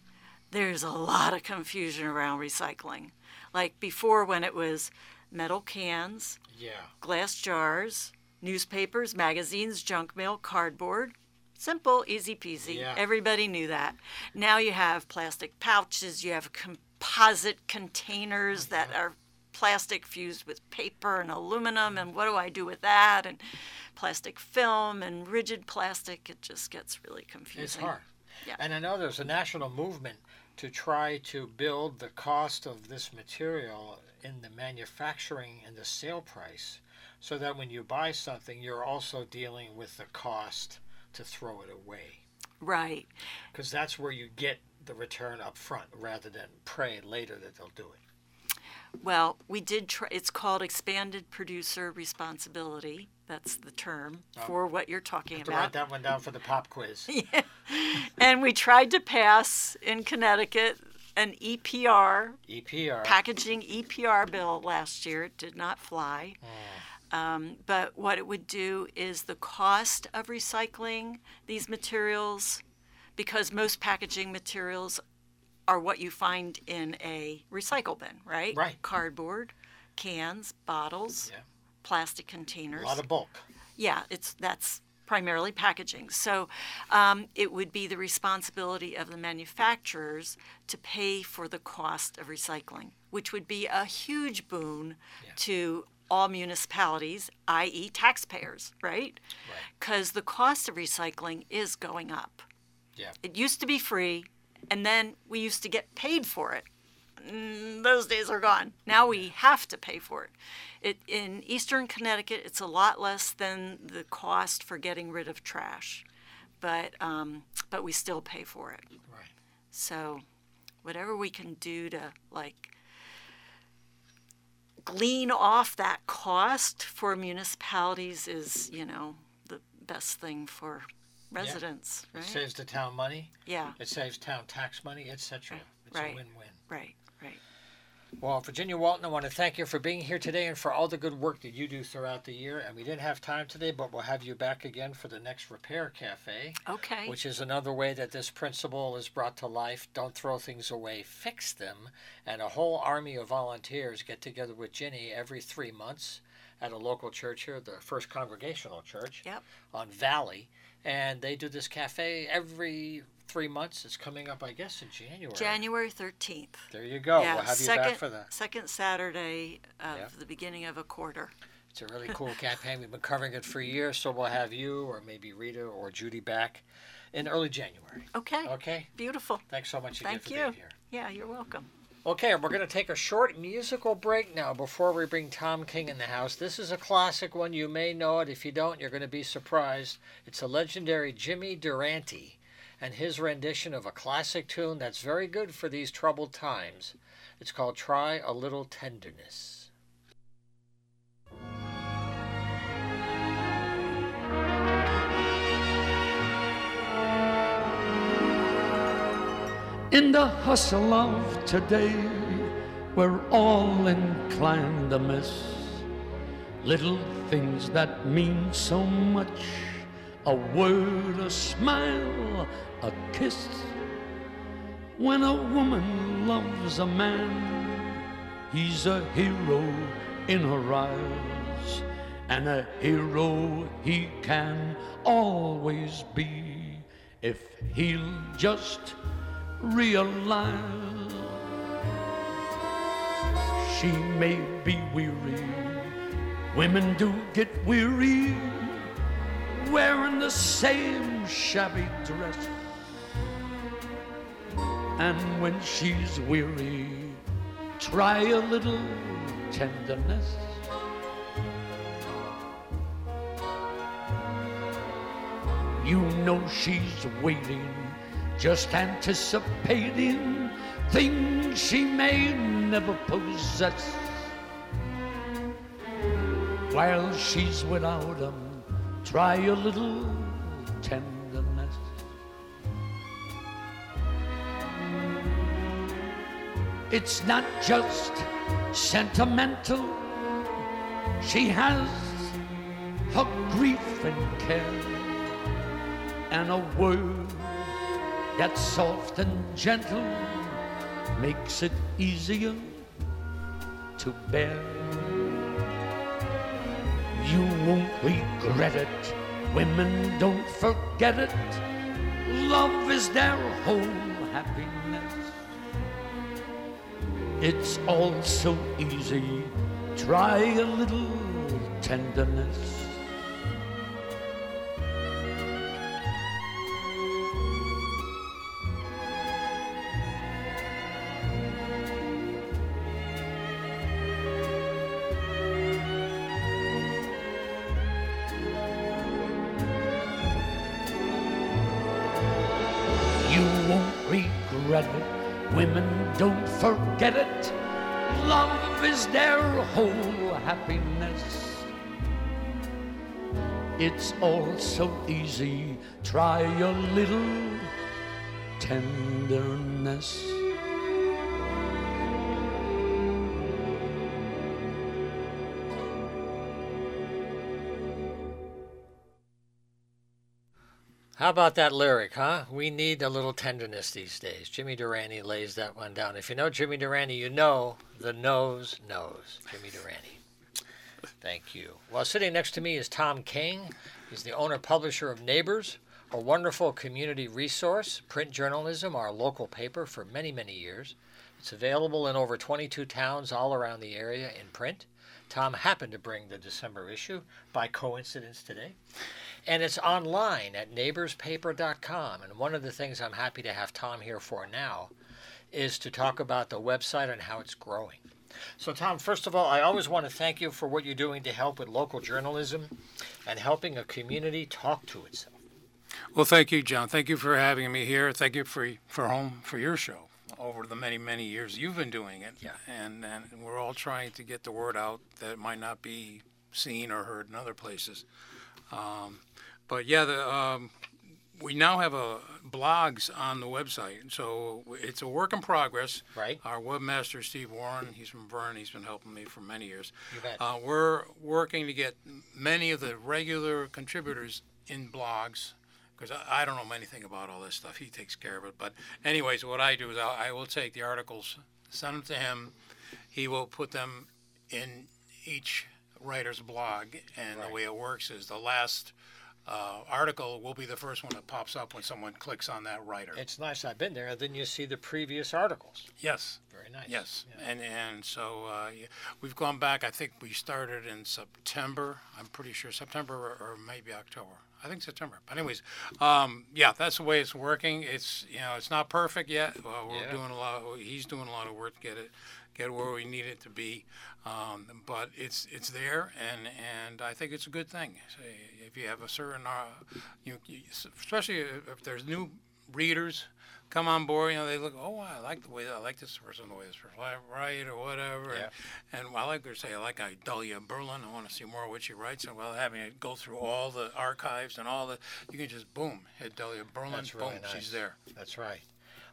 there's a lot of confusion around recycling. Like before, when it was metal cans, Yeah. glass jars, newspapers, magazines, junk mail, cardboard. Simple, easy peasy. Yeah. Everybody knew that. Now you have plastic pouches, you have composite containers that are plastic fused with paper and aluminum, and what do I do with that? And plastic film and rigid plastic. It just gets really confusing. It's hard. Yeah. And I know there's a national movement to try to build the cost of this material in the manufacturing and the sale price so that when you buy something, you're also dealing with the cost to throw it away. Right. Because that's where you get the return up front rather than pray later that they'll do it. Well, we did try, it's called expanded producer responsibility. That's the term for what you're talking Oh. Have to about. write that one down for the pop quiz. And we tried to pass in Connecticut an EPR, EPR. packaging EPR bill last year. It did not fly. Um, but what it would do is the cost of recycling these materials, because most packaging materials are what you find in a recycle bin, right? Right. Cardboard, cans, bottles, Yeah. plastic containers. a lot of bulk. Yeah, it's that's primarily packaging. So um, it would be the responsibility of the manufacturers to pay for the cost of recycling, which would be a huge boon Yeah. to all municipalities, i.e., taxpayers, right? Right. Because the cost of recycling is going up. Yeah. It used to be free, and then we used to get paid for it. Mm, those days are gone. Now we have to pay for it. it. In eastern Connecticut, it's a lot less than the cost for getting rid of trash, but um, but we still pay for it. Right. So, whatever we can do to like glean off that cost for municipalities is, you know, the best thing for residents, It right? saves the town money. Yeah. It saves town tax money, etc. It's Right. a win-win. Right, right. Well, Virginia Walton, I want to thank you for being here today and for all the good work that you do throughout the year. And we didn't have time today, but we'll have you back again for the next Repair Cafe, Okay. which is another way that this principle is brought to life. Don't throw things away, fix them. And a whole army of volunteers get together with Ginny every three months at a local church here, the First Congregational Church Yep. on Valley. And they do this cafe every three months. It's coming up, I guess, in January. January 13th. There you go. yeah, we'll have you second, back for that. second Saturday of Yeah. the beginning of a quarter. It's a really cool campaign. We've been covering it for years, so we'll have you or maybe Rita or Judy back in early January. Okay. Okay? Beautiful. Thanks so much again Thank for you. being here. Yeah, you're welcome. Okay, we're going to take a short musical break now before we bring Tom King in the house. This is a classic one. You may know it. If you don't, you're going to be surprised. It's a legendary Jimmy Durante and his rendition of a classic tune that's very good for these troubled times. It's called Try a Little Tenderness. In the hustle of today, we're all inclined to miss little things that mean so much. A word, a smile, a kiss. When a woman loves a man, he's a hero in her eyes, and a hero he can always be if he'll just realize she may be weary. Women do get weary wearing the same shabby dress. And when she's weary, try a little tenderness. You know she's waiting, just anticipating things she may never possess. While she's without 'em, try a little tenderness. It's not just sentimental, she has her grief and care and a word that's soft and gentle makes it easier to bear. You won't regret it, women don't forget it. Love is their home happiness. It's all so easy, try a little tenderness. Women don't forget it. Love is their whole happiness. It's all so easy. Try a little tenderness. How about that lyric, huh? We need a little tenderness these days. Jimmy Durante lays that one down. If you know Jimmy Durante, you know the nose knows Jimmy Durante. Thank you. Well, sitting next to me is Tom King. He's the owner publisher of Neighbors, a wonderful community resource, print journalism, our local paper for many, many years. It's available in over 22 towns all around the area in print. Tom happened to bring the December issue by coincidence today. And it's online at neighborspaper.com. And one of the things I'm happy to have Tom here for now is to talk about the website and how it's growing. So, Tom, first of all, I always want to thank you for what you're doing to help with local journalism and helping a community talk to itself. Well, thank you, John. Thank you for having me here. Thank you for for home for your show over the many many years you've been doing it. Yeah. And and we're all trying to get the word out that might not be seen or heard in other places. Um, but yeah, the um, we now have a blogs on the website, so it's a work in progress. Right. Our webmaster Steve Warren, he's from Vern. He's been helping me for many years. You bet. Uh, we're working to get many of the regular contributors in blogs because I, I don't know anything about all this stuff. He takes care of it. But anyways, what I do is I'll, I will take the articles, send them to him. He will put them in each writer's blog, and Right. the way it works is the last uh, article will be the first one that pops up when someone clicks on that writer. It's nice. I've been there. and Then you see the previous articles. yes. Very nice. Yes, Yeah. and and so uh, we've gone back. I think we started in September. I'm pretty sure September or, or maybe October. I think September. But anyways, um, yeah, that's the way it's working. It's you know it's not perfect yet. Well, we're Yeah. doing a lot. He's doing a lot of work to get it get where we need it to be. Um, but it's it's there, and and I think it's a good thing. If you have a certain, uh, you, you especially if there's new readers come on board, you know, they look, oh, I like the way, I like this person, the way this person write or whatever. Yeah. And, and I like to say, I like Idalia Berlin. I want to see more of what she writes. And while having it go through all the archives and all the, you can just boom, hit Delia Berlin, That's boom, really nice. she's there. That's right.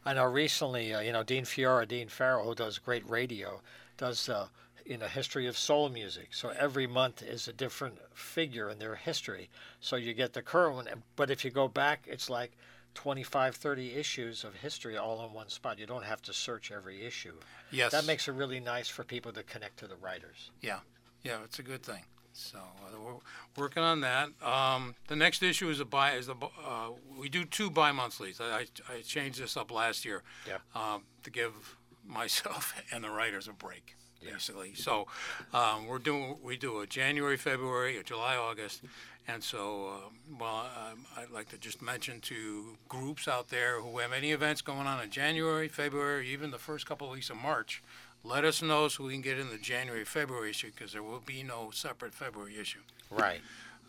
I know recently, uh, you know, Dean Fiora, Dean Farrell, who does great radio, does uh, you know history of soul music. So every month is a different figure in their history. So you get the current one, but if you go back, it's like 25, 30 issues of history all in one spot. You don't have to search every issue. Yes. That makes it really nice for people to connect to the writers. Yeah, yeah, it's a good thing. So uh, we're working on that. Um, the next issue is a buy. Is the uh, we do two bi-monthlies. I, I, I changed this up last year Yep. um, to give myself and the writers a break, basically. So um, we're doing we do a January, February, a July, August, and so um, well, um, I'd like to just mention to groups out there who have any events going on in January, February, even the first couple of weeks of March. Let us know so we can get in the January, February issue because there will be no separate February issue. Right.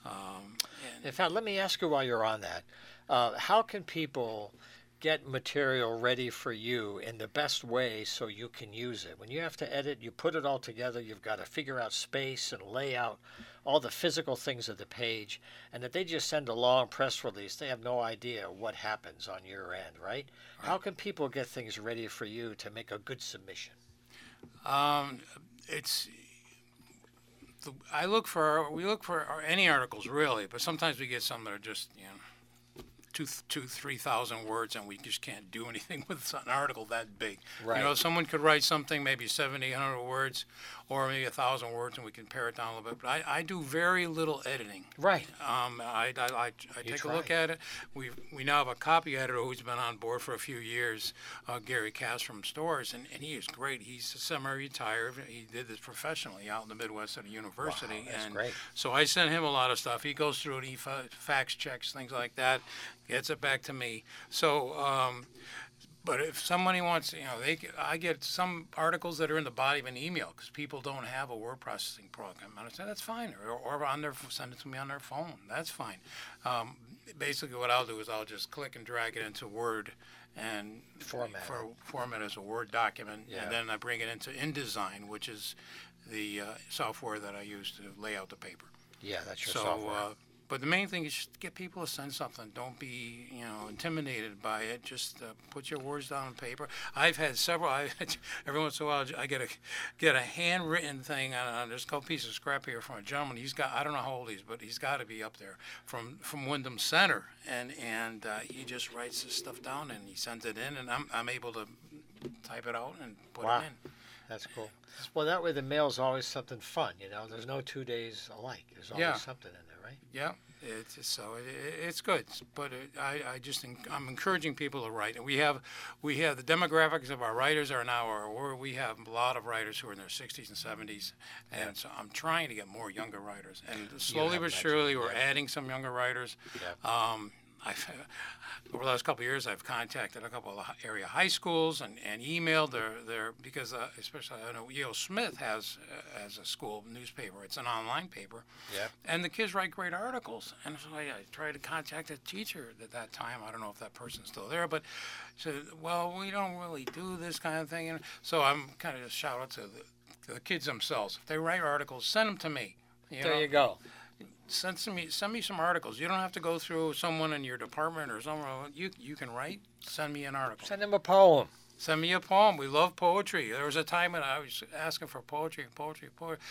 Um, In fact, let me ask you while you're on that, uh, how can people get material ready for you in the best way so you can use it? When you have to edit, you put it all together, you've got to figure out space and layout, all the physical things of the page, and if they just send a long press release, they have no idea what happens on your end, right? How can people get things ready for you to make a good submission? Um, it's. I look for we look for any articles really, but sometimes we get some that are just you know two two three thousand words and we just can't do anything with an article that big. Right. You know, someone could write something maybe 70, 100 words, or maybe a thousand words, and we can pare it down a little bit. But I, I do very little editing. Right. Um, I, I, I, I take a look at it. We we now have a copy editor who's been on board for a few years, uh, Gary Cass from Storrs, and, and he is great. He's semi-retired. He did this professionally out in the Midwest at a university. Wow, that's and great. So I sent him a lot of stuff. He goes through it. He fa- fax checks things like that, gets it back to me. So. Um, but if somebody wants, you know, they get, I get some articles that are in the body of an email because people don't have a word processing program. And I say that's fine, or, or on their send it to me on their phone. That's fine. Um, basically, what I'll do is I'll just click and drag it into Word and Format for format as a Word document, Yeah. and then I bring it into InDesign, which is the uh, software that I use to lay out the paper. Yeah, that's your So, software. uh, but the main thing is just get people to send something. Don't be, you know, intimidated by it. Just uh, put your words down on paper. I've had several. I, every once in a while, I get a get a handwritten thing on, on there's a couple pieces of scrap here from a gentleman. He's got I don't know how old he is, but he's got to be up there from from Windham Center, and and uh, he just writes this stuff down and he sends it in, and I'm I'm able to type it out and put Wow. it in. That's cool. Well, that way the mail's always something fun, you know. There's no two days alike. There's always Yeah. something in there, right? Yeah, it's so it, it- it's good, but it, I, I just en- I'm encouraging people to write. And we have we have the demographics of our writers are now are we're, have a lot of writers who are in their 60s and 70s, and so I'm trying to get more younger writers. And slowly but surely we're yeah. adding some younger writers. Yeah. Um, I've, over the last couple of years, I've contacted a couple of area high schools and, and emailed their, their because uh, especially I know E.O. Smith has uh, has a school newspaper. It's an online paper. Yeah. And the kids write great articles. And so I, I tried to contact a teacher at that time. I don't know if that person's still there, but said, well, we don't really do this kind of thing. And so I'm kind of just shout out to the, to the kids themselves. If they write articles, send them to me. You There know? you go. Send some me send me some articles. You don't have to go through someone in your department or someone. You you can write. Send me an article. Send him a poem. Send me a poem. We love poetry. There was a time when I was asking for poetry, poetry, poetry.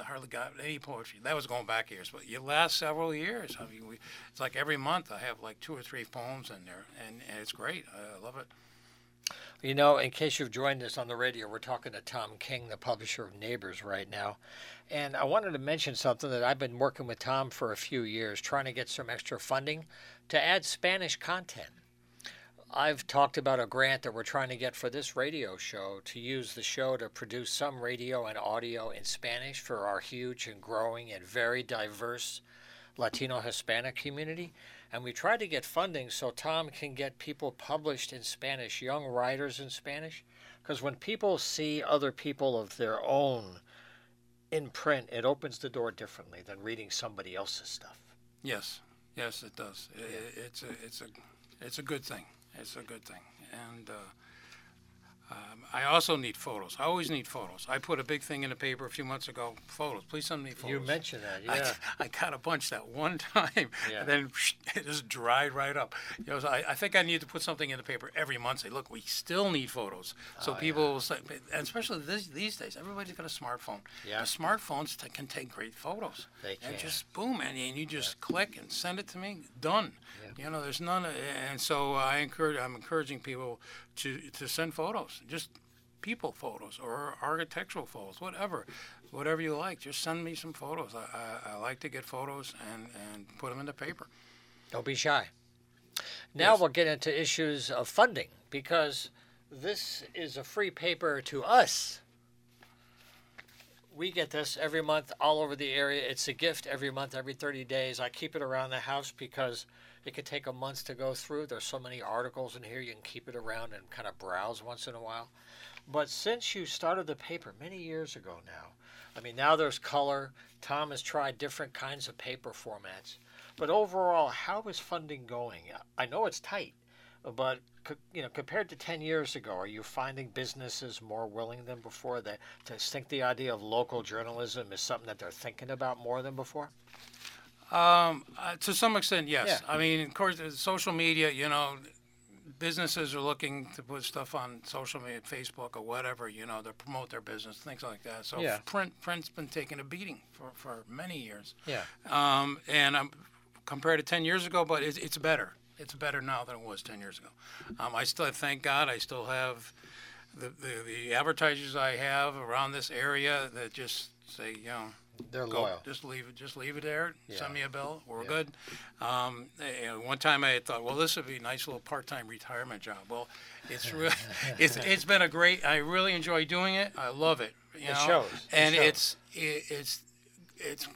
Hardly got any poetry. That was going back years, but you last several years. I mean, we, it's like every month I have like two or three poems in there, and, and it's great. I love it. You know, in case you've joined us on the radio, we're talking to Tom King, the publisher of Neighbors, right now. And I wanted to mention something that I've been working with Tom for a few years, trying to get some extra funding to add Spanish content. I've talked about a grant that we're trying to get for this radio show to use the show to produce some radio and audio in Spanish for our huge and growing and very diverse Latino Hispanic community. And we tried to get funding so Tom can get people published in Spanish, young writers in Spanish. Because when people see other people of their own in print, it opens the door differently than reading somebody else's stuff. Yes, yes, it does. I- I- It's a, it's a, it's a good thing. It's a good thing. And uh, um, I also need photos. I always need photos. I put a big thing in the paper a few months ago. Photos. Please send me photos. You mentioned that, I, yeah. I got a bunch that one time, Yeah. and then it just dried right up. You know, so I, I think I need to put something in the paper every month. Say, look, we still need photos. Oh, So people will say, and especially this, these days, everybody's got a smartphone. Yeah. The smartphones t- can take great photos. They can. And just boom, and, and you just click and send it to me. Done. Yeah. You know, there's none. Of, and so I encourage. I'm encouraging people to to send photos. Just people photos or architectural photos, whatever, whatever you like. Just send me some photos. I, I, I like to get photos and, and put them in the paper. Don't be shy. Now Yes. we'll get into issues of funding because this is a free paper to us. We get this every month all over the area. It's a gift every month, every 30 days. I keep it around the house because it could take a month to go through. There's so many articles in here, you can keep it around and kind of browse once in a while. But since you started the paper many years ago now, I mean, now there's color. Tom has tried different kinds of paper formats. But overall, how is funding going? I know it's tight, but you know, compared to 10 years ago, are you finding businesses more willing than before that to think the idea of local journalism is something that they're thinking about more than before? Um, uh, to some extent, yes. Yeah. I mean, of course, social media. You know, businesses are looking to put stuff on social media, Facebook or whatever. You know, to promote their business, things like that. So Yeah. print print's been taking a beating for, for many years. Yeah. Um, and um, compared to 10 years ago, but it's, it's better. It's better now than it was 10 years ago. Um, I still, thank God, I still have the, the, the advertisers I have around this area that just say, you know, They're go, loyal. just leave it, just leave it there. Yeah. Send me a bill. We're good. Um, one time I thought, well, this would be a nice little part-time retirement job. Well, it's really, it's it's been a great. I really enjoy doing it. I love it. You It know? shows. It And shows. it's it, it's it's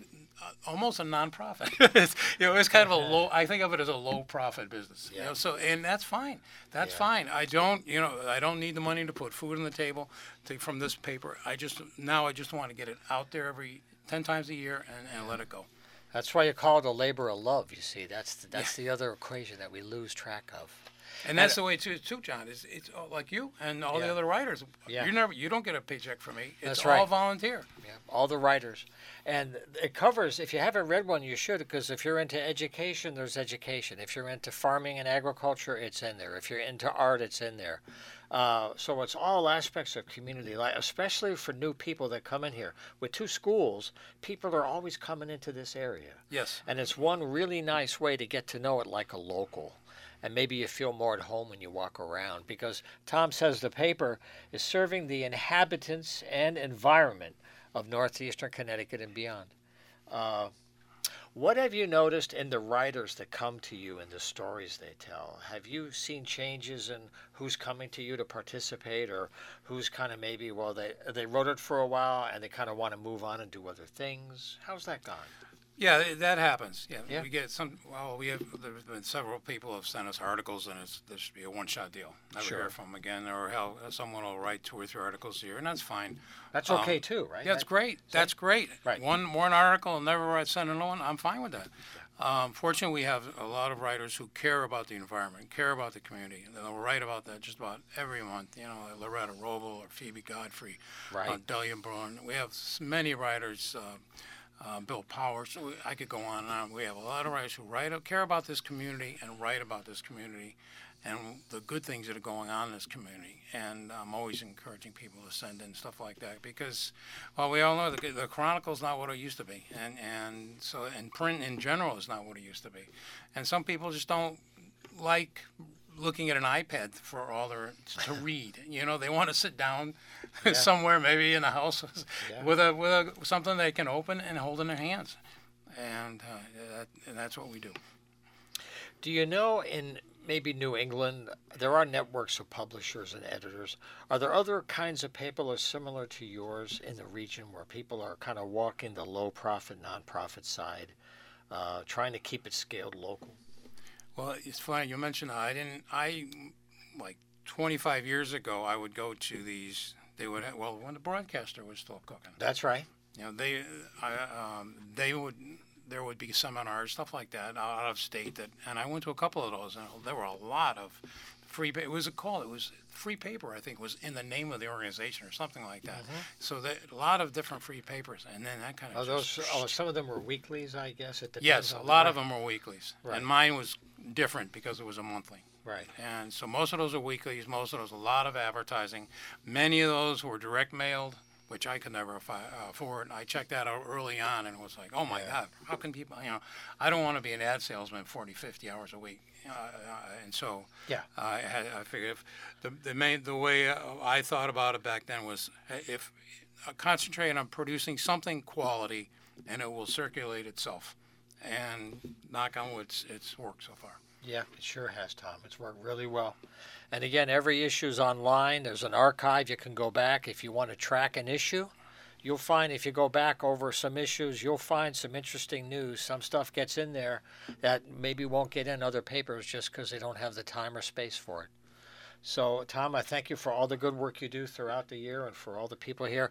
almost a nonprofit. it's, you know, it's kind of a low. I think of it as a low profit business. You Yeah. know, so and that's fine. That's Yeah. fine. I don't, you know, I don't need the money to put food on the table to, from this paper. I just now I just want to get it out there every ten times a year and, and let it go. That's why you call it a labor of love. You see, that's the, that's the other equation that we lose track of. And that's the way too, too, John. Is it's all like you and all Yeah. the other writers. Yeah. You never, you don't get a paycheck from me. It's That's all right. volunteer. Yeah, all the writers. And it covers, if you haven't read one, you should, because if you're into education, there's education. If you're into farming and agriculture, it's in there. If you're into art, it's in there. Uh, so it's all aspects of community life, especially for new people that come in here. With two schools, people are always coming into this area. Yes. And it's one really nice way to get to know it like a local. And maybe you feel more at home when you walk around because Tom says the paper is serving the inhabitants and environment of northeastern Connecticut and beyond. Uh, what have you noticed in the writers that come to you and the stories they tell? Have you seen changes in who's coming to you to participate, or who's kind of maybe well they they wrote it for a while and they kind of want to move on and do other things? How's that gone? Yeah, that happens. Yeah, Yeah. we get some. Well, we have. There's been several people have sent us articles, and it's there should be a one-shot deal. Never Sure. hear from them again, or hell, someone will write two or three articles a year, and that's fine. That's Um, okay too, right? Yeah, that's That- great. That's great. Right. One one article, and never write send another one. I'm fine with that. Um, fortunately, we have a lot of writers who care about the environment, care about the community. and They'll write about that just about every month. You know, like Loretta Wrobel or Phoebe Godfrey, uh, Right. Delia Braun. We have s- many writers. Uh, uh, Bill Powers. We- I could go on and on. We have a lot of writers who write, care about this community and write about this community and the good things that are going on in this community. And I'm always encouraging people to send in stuff like that because, well, we all know the, the Chronicle's not what it used to be, and and so and print in general is not what it used to be, and some people just don't like looking at an iPad for all their to read. You know, they want to sit down somewhere, maybe in the house, with a with a something they can open and hold in their hands, and, uh, that, and that's what we do. Do you know in maybe New England there are networks of publishers and editors? Are there other kinds of paper that are similar to yours in the region where people are kind of walking the low profit, nonprofit side, uh, trying to keep it scaled local? Well, it's funny you mentioned that. I didn't. I like 25 years ago, I would go to these. They would have, well when the broadcaster was still cooking. That's right. You know, they I, um, they would there would be seminars stuff like that out of state that, and I went to a couple of those, and there were a lot of free. It was a call. It was free paper. I think was in the name of the organization or something like that. So that a lot of different free papers, and then that kind of Oh, those, oh, some of them were weeklies, I guess. It depends yes, a the lot of them were weeklies, Right. and mine was different because it was a monthly. Right. And so most of those are weeklies, most of those a lot of advertising. Many of those were direct mailed, which I could never affi- uh, afford. I checked that out early on and it was like, oh my Yeah. God, how can people, you know, I don't want to be an ad salesman 40, 50 hours a week. Uh, uh, and so Yeah. I, had, I figured if the, the, main, the way uh, I thought about it back then was if uh, concentrate on producing something quality and it will circulate itself. And knock on wood, it's, it's worked so far. Yeah, it sure has, Tom. It's worked really well. And again, every issue's online. There's an archive you can go back if you want to track an issue. You'll find if you go back over some issues, you'll find some interesting news. Some stuff gets in there that maybe won't get in other papers just because they don't have the time or space for it. So, Tom, I thank you for all the good work you do throughout the year and for all the people here.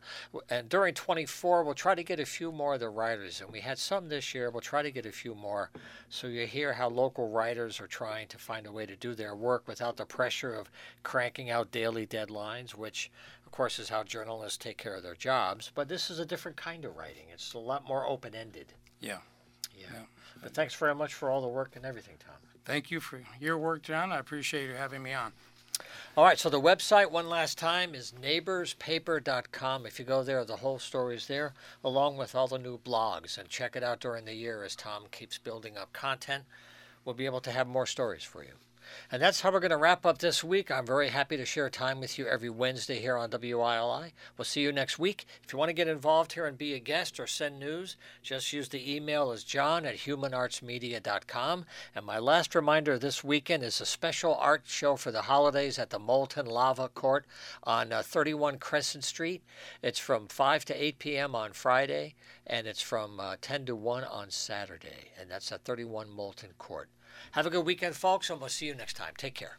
And during 24, we'll try to get a few more of the writers. And we had some this year. We'll try to get a few more. So you hear how local writers are trying to find a way to do their work without the pressure of cranking out daily deadlines, which, of course, is how journalists take care of their jobs. But this is a different kind of writing, it's a lot more open ended. Yeah. Yeah. Yeah. But thanks very much for all the work and everything, Tom. Thank you for your work, John. I appreciate you having me on. All right, so the website, one last time, is neighborspaper.com. If you go there, the whole story is there, along with all the new blogs. And check it out during the year as Tom keeps building up content. We'll be able to have more stories for you. And that's how we're going to wrap up this week. I'm very happy to share time with you every Wednesday here on WILI. We'll see you next week. If you want to get involved here and be a guest or send news, just use the email as john at humanartsmedia.com. And my last reminder this weekend is a special art show for the holidays at the Molten Lava Court on uh, 31 Crescent Street. It's from 5 to 8 p.m. on Friday, and it's from uh, 10 to 1 on Saturday. And that's at 31 Molten Court. Have a good weekend, folks, and we'll see you next time. Take care.